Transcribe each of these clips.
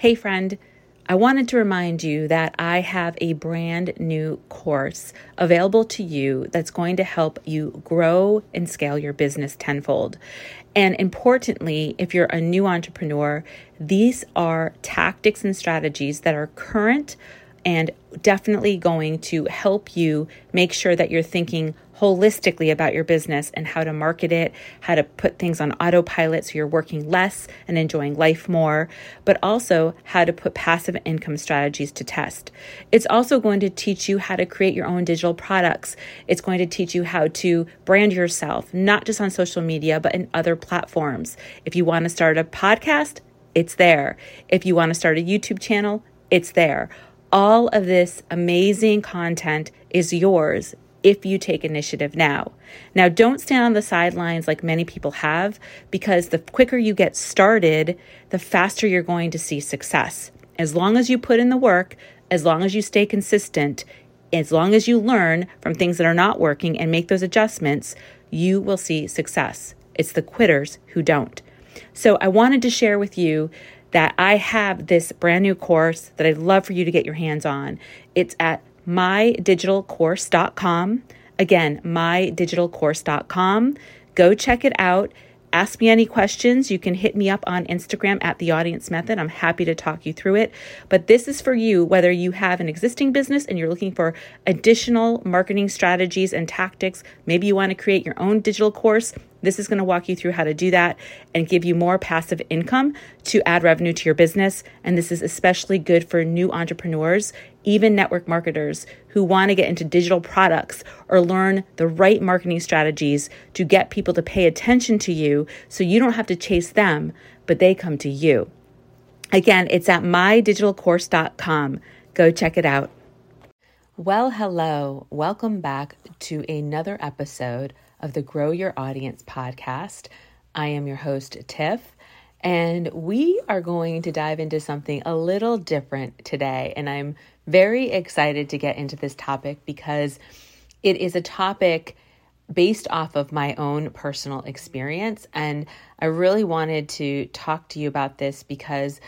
Hey, friend, I wanted to remind you that I have a brand new course available to you that's going to help you grow and scale your business tenfold. And importantly, if you're a new entrepreneur, these are tactics and strategies that are current and definitely going to help you make sure that you're thinking holistically about your business and how to market it, how to put things on autopilot so you're working less and enjoying life more, but also how to put passive income strategies to test. It's also going to teach you how to create your own digital products. It's going to teach you how to brand yourself, not just on social media, but in other platforms. If you want to start a podcast, it's there. If you want to start a YouTube channel, it's there. All of this amazing content is yours if you take initiative now. Now, don't stand on the sidelines like many people have, because the quicker you get started, the faster you're going to see success. As long as you put in the work, as long as you stay consistent, as long as you learn from things that are not working and make those adjustments, you will see success. It's the quitters who don't. So, I wanted to share with you that I have this brand new course that I'd love for you to get your hands on. It's at mydigitalcourse.com. Again, mydigitalcourse.com. Go check it out. Ask me any questions. You can hit me up on Instagram at the audience method. I'm happy to talk you through it. But this is for you, whether you have an existing business and you're looking for additional marketing strategies and tactics. Maybe you want to create your own digital course. This is going to walk you through how to do that and give you more passive income to add revenue to your business. And this is especially good for new entrepreneurs, even network marketers who want to get into digital products or learn the right marketing strategies to get people to pay attention to you so you don't have to chase them, but they come to you. Again, it's at mydigitalcourse.com. Go check it out. Well, hello. Welcome back to another episode of the Grow Your Audience podcast. I am your host, Tiff, and we are going to dive into something a little different today. And I'm very excited to get into this topic because it is a topic based off of my own personal experience. And I really wanted to talk to you about this because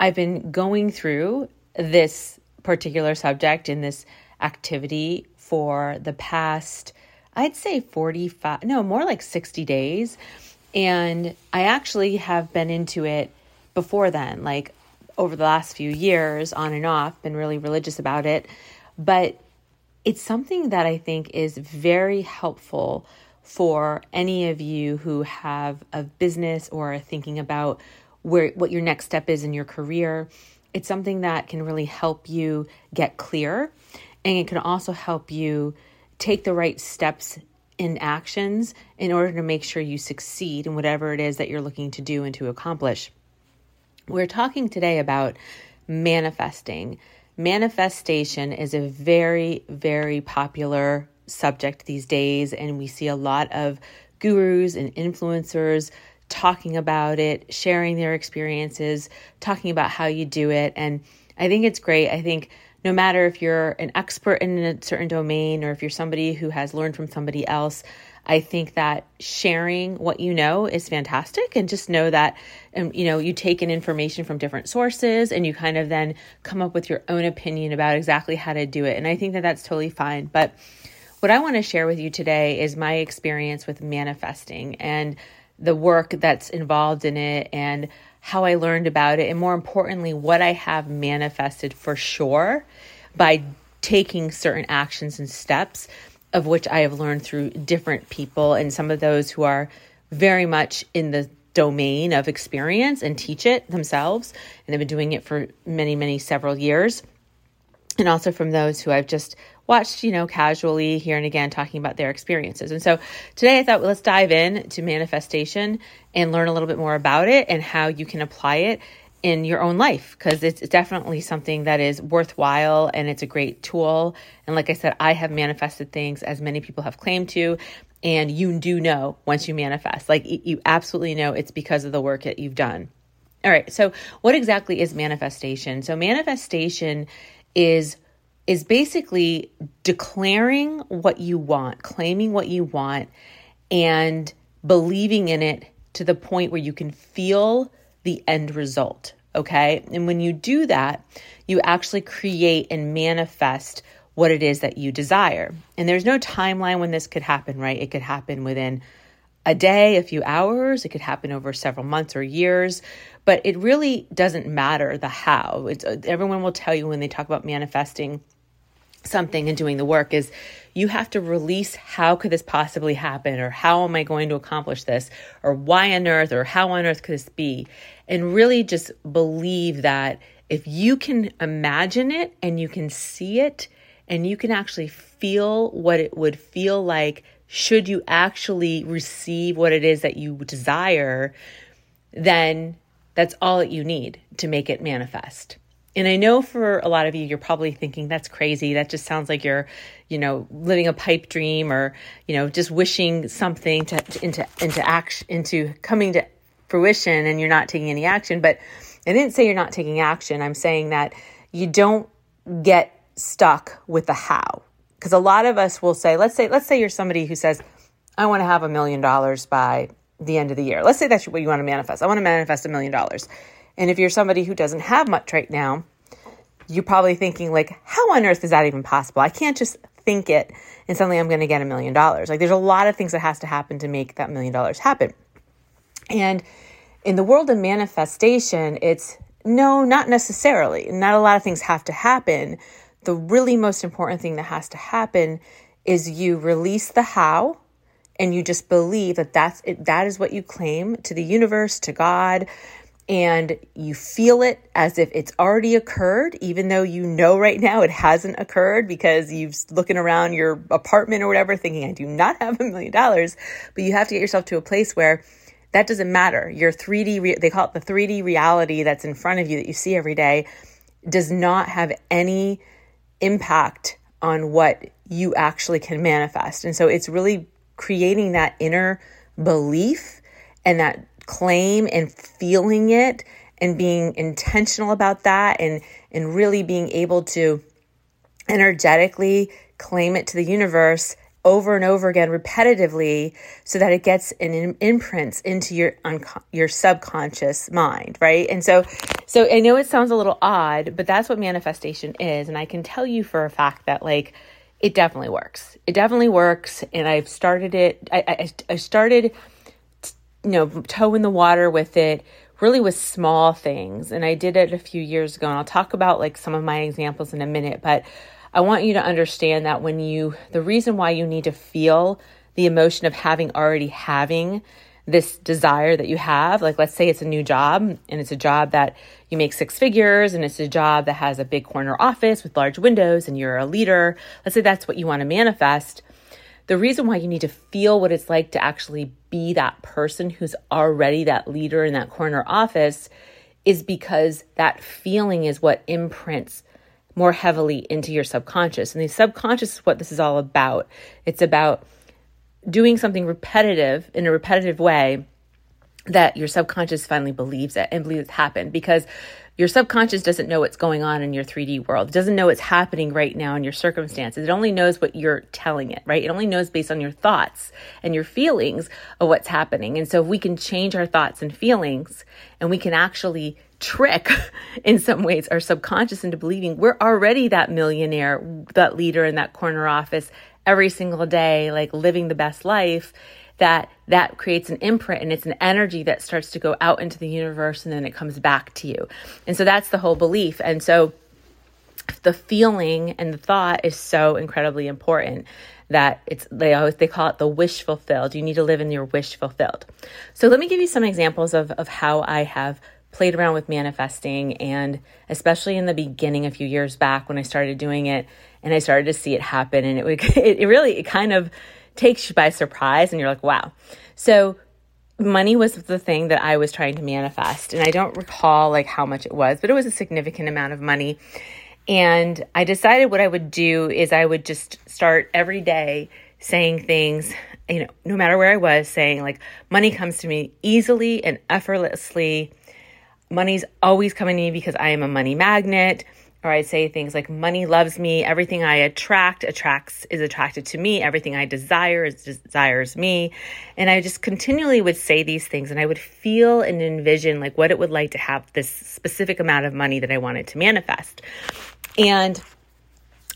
I've been going through this particular subject in this activity for the past I'd say 45, no, more like 60 days. And I actually have been into it before then, like over the last few years, on and off, been really religious about it. But it's something that I think is very helpful for any of you who have a business or are thinking about where what your next step is in your career. It's something that can really help you get clear and it can also help you take the right steps and actions in order to make sure you succeed in whatever it is that you're looking to do and to accomplish. We're talking today about manifesting. Manifestation is a very, very popular subject these days, and we see a lot of gurus and influencers talking about it, sharing their experiences, talking about how you do it. And I think it's great. I think no matter if you're an expert in a certain domain or if you're somebody who has learned from somebody else, I think that sharing what you know is fantastic. And just know that um, you know you take in information from different sources and you kind of then come up with your own opinion about exactly how to do it. And I think that that's totally fine. But what I want to share with you today is my experience with manifesting and the work that's involved in it and how I learned about it, and more importantly, what I have manifested for sure by taking certain actions and steps, of which I have learned through different people, and some of those who are very much in the domain of experience and teach it themselves, and they've been doing it for many, many, several years. And also from those who I've just watched, you know, casually here and again talking about their experiences. And so today I thought, well, let's dive in to manifestation and learn a little bit more about it and how you can apply it in your own life because it's definitely something that is worthwhile and it's a great tool. And like I said, I have manifested things as many people have claimed to. And you do know once you manifest, like you absolutely know it's because of the work that you've done. All right. So, what exactly is manifestation? So, manifestation is is basically declaring what you want, claiming what you want, and believing in it to the point where you can feel the end result. Okay. And when you do that, you actually create and manifest what it is that you desire. And there's no timeline when this could happen, right? It could happen within a day, a few hours, it could happen over several months or years, but it really doesn't matter the how. It's, everyone will tell you when they talk about manifesting something and doing the work is you have to release how could this possibly happen or how am I going to accomplish this or why on earth or how on earth could this be? And really just believe that if you can imagine it and you can see it and you can actually feel what it would feel like should you actually receive what it is that you desire then that's all that you need to make it manifest and I know for a lot of you, you're probably thinking that's crazy. That just sounds like you're, you know, living a pipe dream or, you know, just wishing something to, to into into action into coming to fruition and you're not taking any action. But I didn't say you're not taking action. I'm saying that you don't get stuck with the how. Because a lot of us will say, let's say, let's say you're somebody who says, I want to have a million dollars by the end of the year. Let's say that's what you want to manifest. I want to manifest a million dollars. And if you're somebody who doesn't have much right now, you're probably thinking like, how on earth is that even possible? I can't just think it and suddenly I'm going to get a million dollars. Like there's a lot of things that has to happen to make that million dollars happen. And in the world of manifestation, it's no, not necessarily. Not a lot of things have to happen. The really most important thing that has to happen is you release the how and you just believe that that's it, that is what you claim to the universe, to God, and you feel it as if it's already occurred, even though you know right now it hasn't occurred because you've looking around your apartment or whatever thinking, I do not have a million dollars. But you have to get yourself to a place where that doesn't matter. Your 3D, re- they call it the 3D reality that's in front of you that you see every day, does not have any impact on what you actually can manifest. And so it's really creating that inner belief and that claim and feeling it and being intentional about that and and really being able to energetically claim it to the universe over and over again repetitively so that it gets an imprints into your unco- your subconscious mind right? And so so i know it sounds a little odd but that's what manifestation is. And i can tell you for a fact that like it definitely works. It definitely works. And i've started it i i, I started you know, toe in the water with it really with small things. And I did it a few years ago, and I'll talk about like some of my examples in a minute. But I want you to understand that when you, the reason why you need to feel the emotion of having already having this desire that you have, like let's say it's a new job and it's a job that you make six figures and it's a job that has a big corner office with large windows and you're a leader. Let's say that's what you want to manifest the reason why you need to feel what it's like to actually be that person who's already that leader in that corner office is because that feeling is what imprints more heavily into your subconscious. And the subconscious is what this is all about. It's about doing something repetitive in a repetitive way that your subconscious finally believes it and believes it's happened because your subconscious doesn't know what's going on in your 3D world. It doesn't know what's happening right now in your circumstances. It only knows what you're telling it, right? It only knows based on your thoughts and your feelings of what's happening. And so if we can change our thoughts and feelings and we can actually trick in some ways our subconscious into believing we're already that millionaire, that leader in that corner office every single day, like living the best life that that creates an imprint and it's an energy that starts to go out into the universe and then it comes back to you. And so that's the whole belief. And so the feeling and the thought is so incredibly important that it's they always they call it the wish fulfilled. You need to live in your wish fulfilled. So let me give you some examples of of how I have played around with manifesting and especially in the beginning a few years back when I started doing it and I started to see it happen and it would it, it really it kind of takes you by surprise and you're like, wow. So money was the thing that I was trying to manifest. And I don't recall like how much it was, but it was a significant amount of money. And I decided what I would do is I would just start every day saying things, you know, no matter where I was, saying like, money comes to me easily and effortlessly. Money's always coming to me because I am a money magnet. Or I'd say things like money loves me, everything I attract attracts is attracted to me, everything I desire is desires me. And I just continually would say these things and I would feel and envision like what it would like to have this specific amount of money that I wanted to manifest. And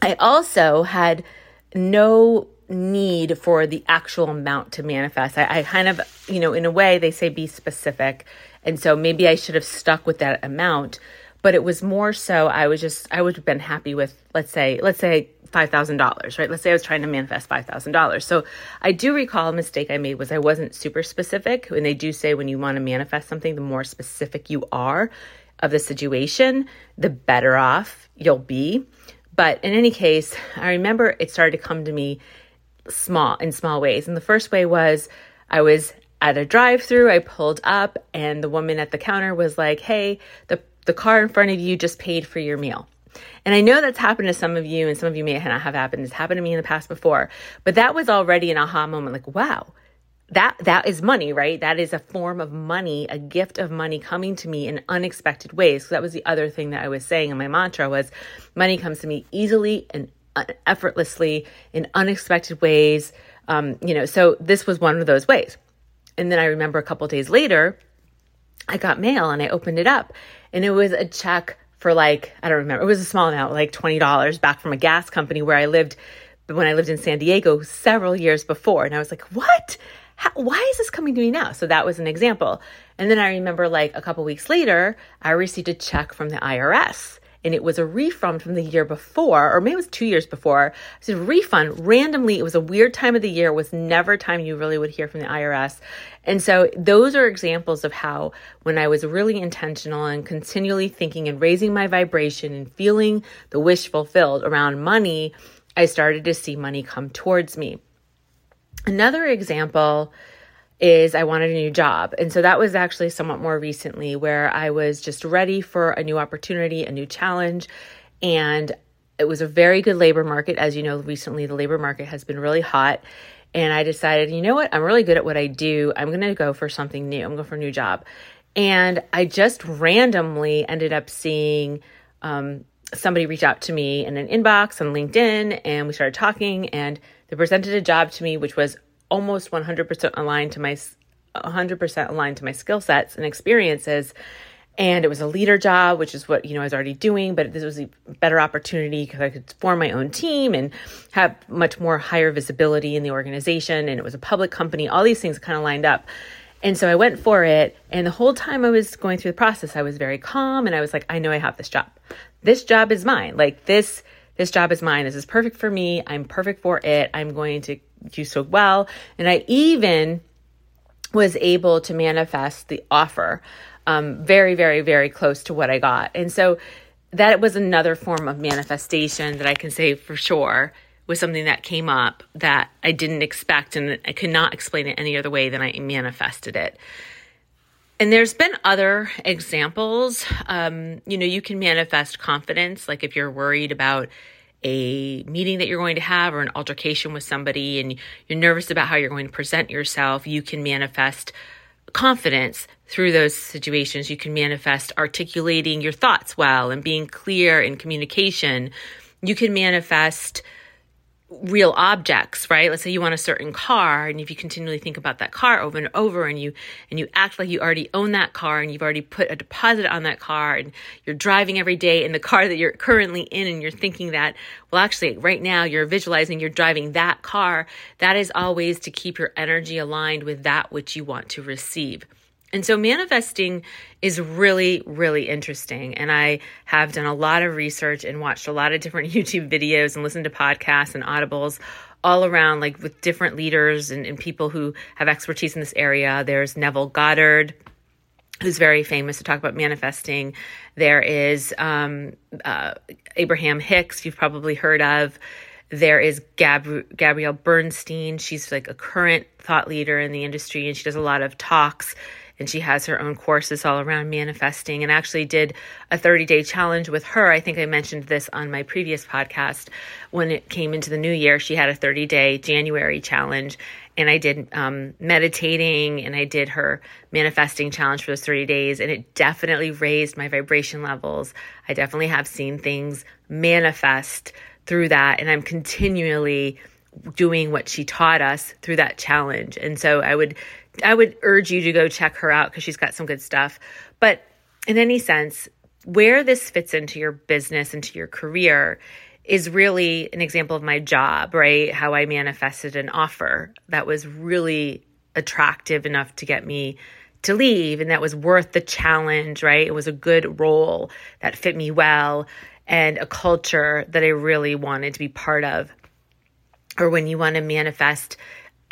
I also had no need for the actual amount to manifest. I, I, kind of, you know, in a way, they say be specific. And so maybe I should have stuck with that amount but it was more so I was just I would have been happy with let's say let's say five thousand dollars, right? Let's say I was trying to manifest five thousand dollars. So I do recall a mistake I made was I wasn't super specific. And they do say when you want to manifest something, the more specific you are of the situation, the better off you'll be. But in any case, I remember it started to come to me small in small ways. And the first way was I was at a drive through, I pulled up and the woman at the counter was like, Hey, the the car in front of you just paid for your meal. And I know that's happened to some of you, and some of you may not have happened. It's happened to me in the past before, but that was already an aha moment. Like, wow, that that is money, right? That is a form of money, a gift of money coming to me in unexpected ways. So that was the other thing that I was saying and my mantra was, money comes to me easily and effortlessly in unexpected ways. Um, you know, so this was one of those ways. And then I remember a couple days later, I got mail and I opened it up and it was a check for like, I don't remember, it was a small amount, like $20 back from a gas company where I lived when I lived in San Diego several years before. And I was like, what? How, why is this coming to me now? So that was an example. And then I remember like a couple weeks later, I received a check from the IRS and it was a refund from the year before, or maybe it was two years before. A refund randomly. It was a weird time of the year. It was never time you really would hear from the IRS. And so those are examples of how when I was really intentional and continually thinking and raising my vibration and feeling the wish fulfilled around money, I started to see money come towards me. Another example is I wanted a new job. And so that was actually somewhat more recently where I was just ready for a new opportunity, a new challenge. And it was a very good labor market. As you know, recently the labor market has been really hot. And I decided, you know what? I'm really good at what I do. I'm going to go for something new. I'm going for a new job. And I just randomly ended up seeing um, somebody reach out to me in an inbox on LinkedIn. And we started talking. And they presented a job to me, which was almost 100% aligned to my 100% aligned to my skill sets and experiences. And it was a leader job which is what you know i was already doing but this was a better opportunity because i could form my own team and have much more higher visibility in the organization. And it was a public company. All these things kind of lined up. And so i went for it. And the whole time i was going through the process i was very calm and i was like i know i have this job. This job is mine. Like this this job is mine this is perfect for me i'm perfect for it i'm going to do so well. And I even was able to manifest the offer um, very, very, very close to what I got. And so that was another form of manifestation that I can say for sure was something that came up that I didn't expect and I could not explain it any other way than I manifested it. And there's been other examples. Um, you know, you can manifest confidence, like if you're worried about a meeting that you're going to have or an altercation with somebody and you're nervous about how you're going to present yourself, you can manifest confidence through those situations. You can manifest articulating your thoughts well and being clear in communication. You can manifest real objects, right? Let's say you want a certain car and if you continually think about that car over and over and you and you act like you already own that car and you've already put a deposit on that car and you're driving every day in the car that you're currently in and you're thinking that well actually right now you're visualizing you're driving that car, that is always to keep your energy aligned with that which you want to receive. And so manifesting is really, really interesting. And I have done a lot of research and watched a lot of different YouTube videos and listened to podcasts and audibles all around, like with different leaders and, and people who have expertise in this area. There's Neville Goddard, who's very famous to talk about manifesting. There is um, uh, Abraham Hicks, you've probably heard of. There is Gab- Gabrielle Bernstein. She's like a current thought leader in the industry and she does a lot of talks and she has her own courses all around manifesting and actually did a 30 day challenge with her. I think I mentioned this on my previous podcast. When it came into the new year, she had a 30 day January challenge and I did um, meditating and I did her manifesting challenge for those 30 days, and it definitely raised my vibration levels. I definitely have seen things manifest through that, and I'm continually doing what she taught us through that challenge. And so I would I would urge you to go check her out because she's got some good stuff. But in any sense, where this fits into your business, into your career, is really an example of my job, right? How I manifested an offer that was really attractive enough to get me to leave and that was worth the challenge, right? It was a good role that fit me well and a culture that I really wanted to be part of. Or when you want to manifest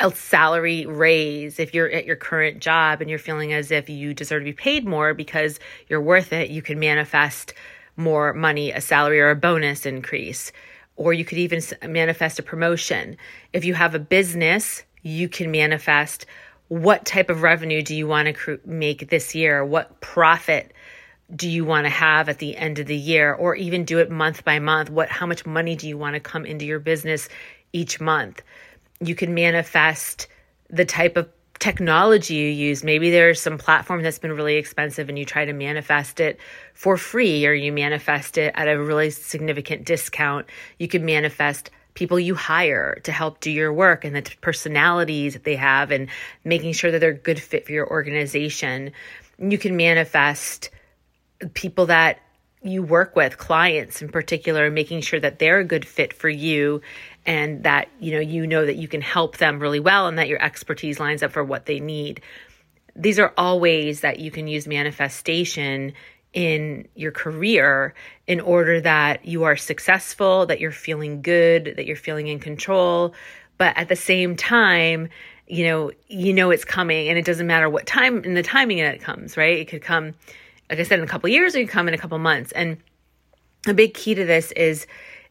a salary raise if you're at your current job and you're feeling as if you deserve to be paid more because you're worth it, you can manifest more money, a salary or a bonus increase. Or you could even manifest a promotion. If you have a business, you can manifest what type of revenue do you want to make this year? What profit do you want to have at the end of the year or even do it month by month? What how much money do you want to come into your business each month? You can manifest the type of technology you use. Maybe there's some platform that's been really expensive and you try to manifest it for free or you manifest it at a really significant discount. You can manifest people you hire to help do your work and the personalities that they have and making sure that they're a good fit for your organization. You can manifest people that you work with, clients in particular, making sure that they're a good fit for you and that you know you know that you can help them really well and that your expertise lines up for what they need. These are all ways that you can use manifestation in your career in order that you are successful that you're feeling good that you're feeling in control. But at the same time you know you know it's coming and it doesn't matter what time in the timing it comes right? It could come like i said in a couple years or it could come in a couple months. And a big key to this is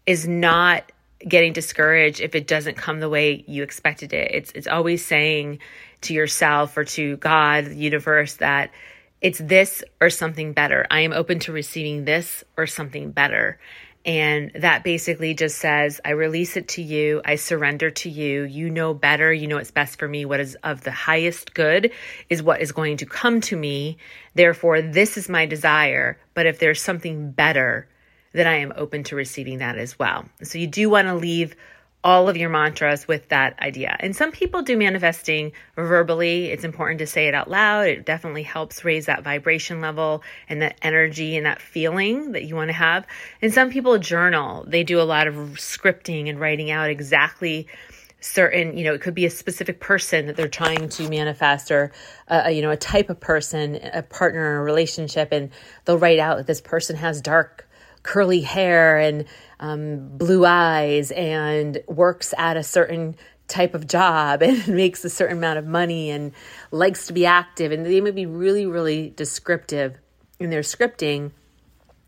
is not getting discouraged if it doesn't come the way you expected it. It's it's always saying to yourself or to God, the universe that it's this or something better. I am open to receiving this or something better. And that basically just says, I release it to you. I surrender to you. You know better. You know what's best for me. What is of the highest good is what is going to come to me. Therefore, this is my desire. But if there's something better, then I am open to receiving that as well. So you do want to leave all of your mantras with that idea. And some people do manifesting verbally. It's important to say it out loud. It definitely helps raise that vibration level and that energy and that feeling that you want to have. And some people journal. They do a lot of scripting and writing out exactly certain you know it could be a specific person that they're trying to manifest or you know a type of person a partner a relationship and they'll write out that this person has dark curly hair and um, blue eyes and works at a certain type of job and makes a certain amount of money and likes to be active. And they may be really really descriptive in their scripting.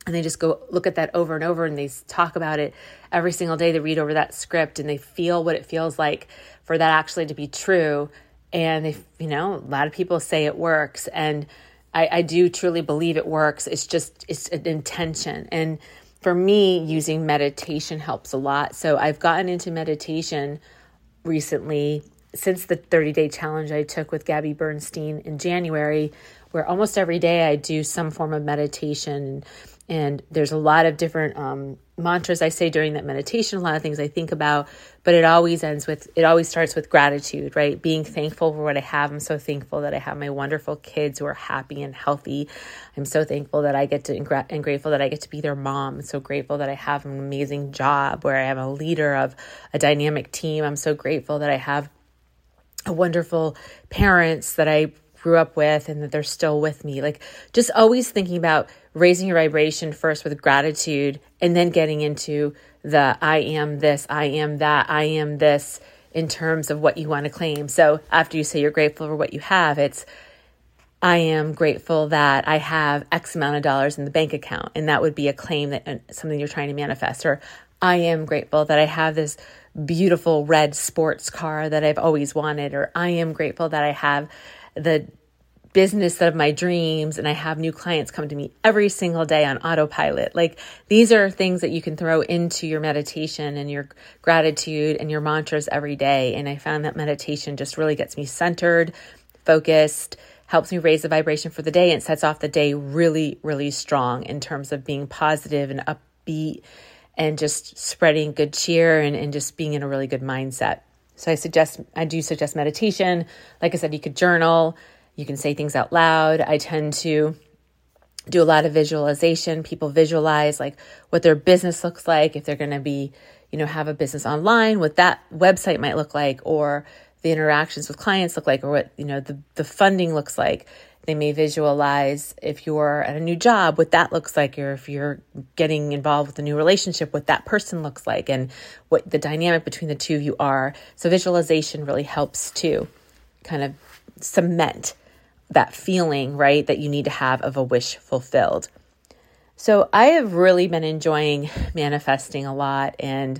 And they just go look at that over and over and they talk about it every single day. They read over that script and they feel what it feels like for that actually to be true. And they you know a lot of people say it works. And I, I do truly believe it works. It's just it's an intention. And for me, using meditation helps a lot. So I've gotten into meditation recently since the 30 day challenge I took with Gabby Bernstein in January, where almost every day I do some form of meditation. And there's a lot of different um, mantras I say during that meditation, a lot of things I think about, but it always ends with, it always starts with gratitude, right? Being thankful for what I have. I'm so thankful that I have my wonderful kids who are happy and healthy. I'm so thankful that I get to, and grateful that I get to be their mom. I'm so grateful that I have an amazing job where I am a leader of a dynamic team. I'm so grateful that I have a wonderful parents that I grew up with and that they're still with me. Like just always thinking about raising your vibration first with gratitude and then getting into the I am this, I am that, I am this in terms of what you want to claim. So after you say you're grateful for what you have, it's I am grateful that I have X amount of dollars in the bank account. And that would be a claim that uh, something you're trying to manifest. Or I am grateful that I have this beautiful red sports car that I've always wanted. Or I am grateful that I have the business of my dreams and I have new clients come to me every single day on autopilot. Like these are things that you can throw into your meditation and your gratitude and your mantras every day. And I found that meditation just really gets me centered, focused, helps me raise the vibration for the day and sets off the day really, really strong in terms of being positive and upbeat and just spreading good cheer and, and just being in a really good mindset. So I suggest, I do suggest meditation. Like I said, you could journal you can say things out loud. I tend to do a lot of visualization. People visualize like what their business looks like, if they're going to be, you know, have a business online, what that website might look like, or the interactions with clients look like, or what, you know, the, the funding looks like. They may visualize if you're at a new job, what that looks like, or if you're getting involved with a new relationship, what that person looks like, and what the dynamic between the two of you are. So, visualization really helps to kind of cement that feeling, right, that you need to have of a wish fulfilled. So I have really been enjoying manifesting a lot and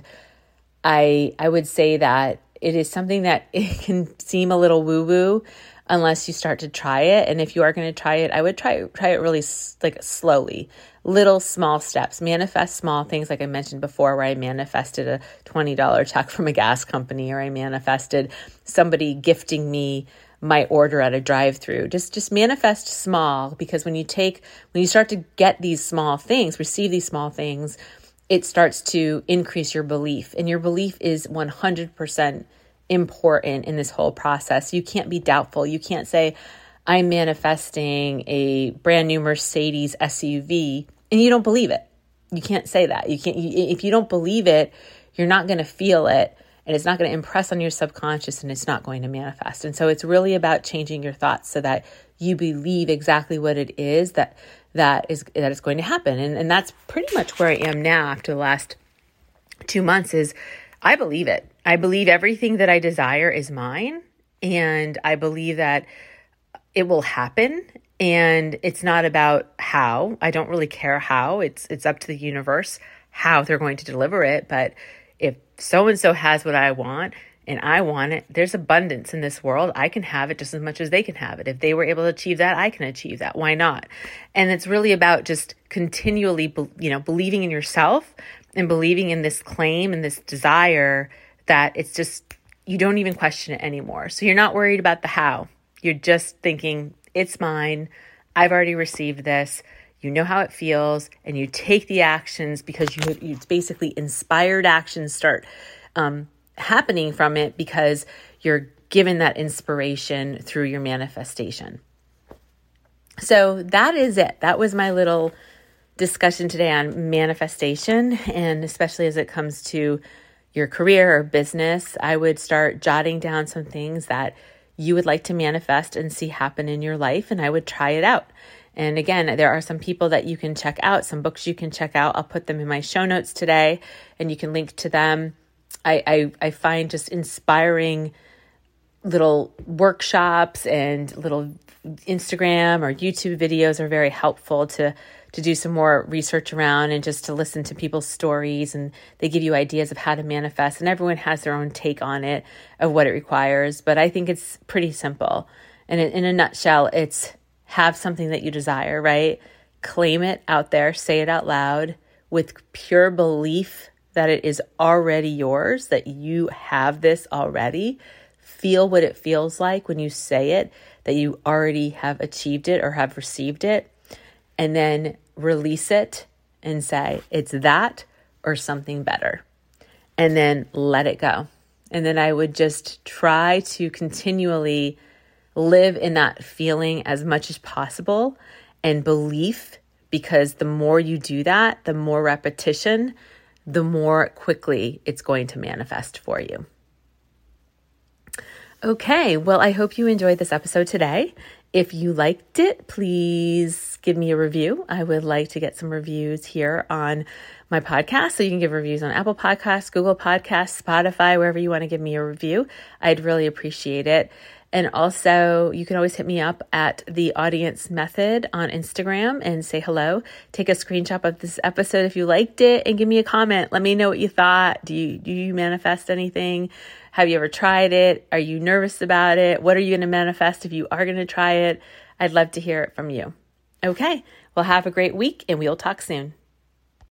I I would say that it is something that it can seem a little woo woo unless you start to try it and if you are going to try it I would try try it really like slowly little small steps manifest small things like I mentioned before where I manifested a $20 check from a gas company or I manifested somebody gifting me my order at a drive-through. Just just manifest small because when you take when you start to get these small things, receive these small things, it starts to increase your belief. And your belief is 100% important in this whole process. You can't be doubtful. You can't say I'm manifesting a brand new Mercedes SUV and you don't believe it. You can't say that. You can't you, if you don't believe it, you're not going to feel it and it's not going to impress on your subconscious and it's not going to manifest. And so it's really about changing your thoughts so that you believe exactly what it is that that is that is going to happen. And and that's pretty much where I am now after the last 2 months is I believe it. I believe everything that I desire is mine and I believe that it will happen and it's not about how. I don't really care how. It's it's up to the universe how they're going to deliver it, but if so and so has what I want and I want it, there's abundance in this world. I can have it just as much as they can have it. If they were able to achieve that, I can achieve that. Why not? And it's really about just continually, you know, believing in yourself and believing in this claim and this desire that it's just, you don't even question it anymore. So you're not worried about the how. You're just thinking, it's mine. I've already received this you know how it feels, and you take the actions because you, you it's basically inspired actions start um, happening from it because you're given that inspiration through your manifestation. So that is it. That was my little discussion today on manifestation, and especially as it comes to your career or business, I would start jotting down some things that you would like to manifest and see happen in your life, and I would try it out. And again, there are some people that you can check out, some books you can check out. I'll put them in my show notes today and you can link to them. I, I, I find just inspiring little workshops and little Instagram or YouTube videos are very helpful to to do some more research around and just to listen to people's stories and they give you ideas of how to manifest and everyone has their own take on it of what it requires but I think it's pretty simple and in, a nutshell it's have something that you desire, right? Claim it out there, say it out loud with pure belief that it is already yours, that you have this already. Feel what it feels like when you say it, that you already have achieved it or have received it. And then release it and say, it's that or something better. And then let it go. And then I would just try to continually live in that feeling as much as possible and belief because the more you do that, the more repetition, the more quickly it's going to manifest for you. Okay, well, I hope you enjoyed this episode today. If you liked it, please give me a review. I would like to get some reviews here on my podcast. So you can give reviews on Apple Podcasts, Google Podcasts, Spotify, wherever you want to give me a review. I'd really appreciate it. And also, you can always hit me up at the audience method on Instagram and say hello. Take a screenshot of this episode if you liked it and give me a comment. Let me know what you thought. Do you do you manifest anything? Have you ever tried it? Are you nervous about it? What are you going to manifest if you are going to try it? I'd love to hear it from you. Okay, well, have a great week and we'll talk soon.